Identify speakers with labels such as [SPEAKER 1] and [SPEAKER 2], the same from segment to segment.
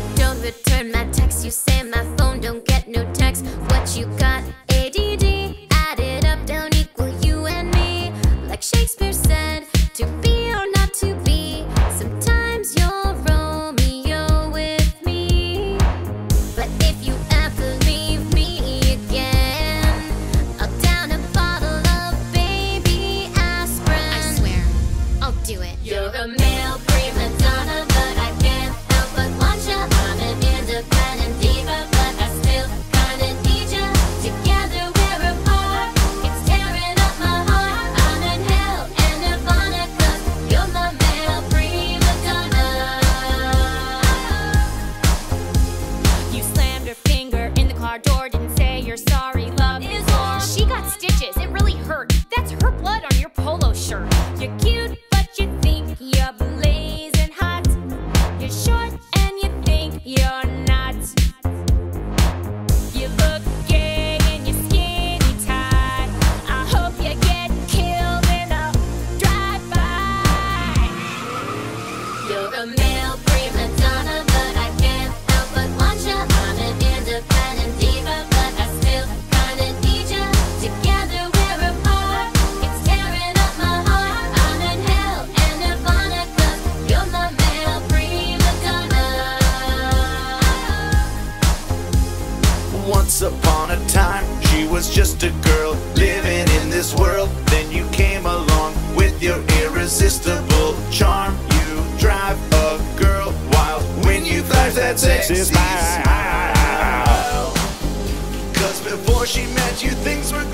[SPEAKER 1] return my text. You say my phone don't get no text. What you got? ADD. Add it up, don't equal you and me. Like Shakespeare said, to be or not to be. Sometimes you're Romeo with me. But if you ever leave me again, I'll down a bottle of baby aspirin. I swear, I'll do it.
[SPEAKER 2] Didn't say you're sorry, love is war. She got stitches, it really hurt. That's her blood on your polo shirt. You're cute, but you think you're blazing hot. You're short and you think you're not. You look gay in your skinny tie. I hope you get killed in a drive-by.
[SPEAKER 1] You're a male
[SPEAKER 3] Once upon a time, she was just a girl living in this world. Then you came along with your irresistible charm. You drive a girl wild when you flash that sexy smile. Cause before she met you, things were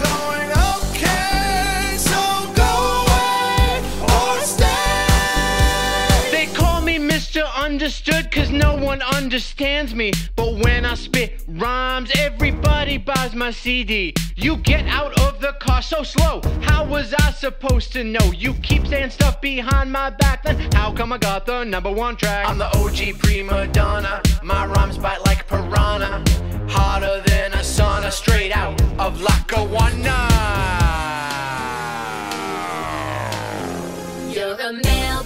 [SPEAKER 4] cause no one understands me. But when I spit rhymes, everybody buys my CD. You get out of the car so slow. How was I supposed to know? You keep saying stuff behind my back, then how come I got the number one track? I'm the OG prima donna. My rhymes bite like piranha. Hotter than a sauna, straight out of Lackawanna.
[SPEAKER 1] You're a male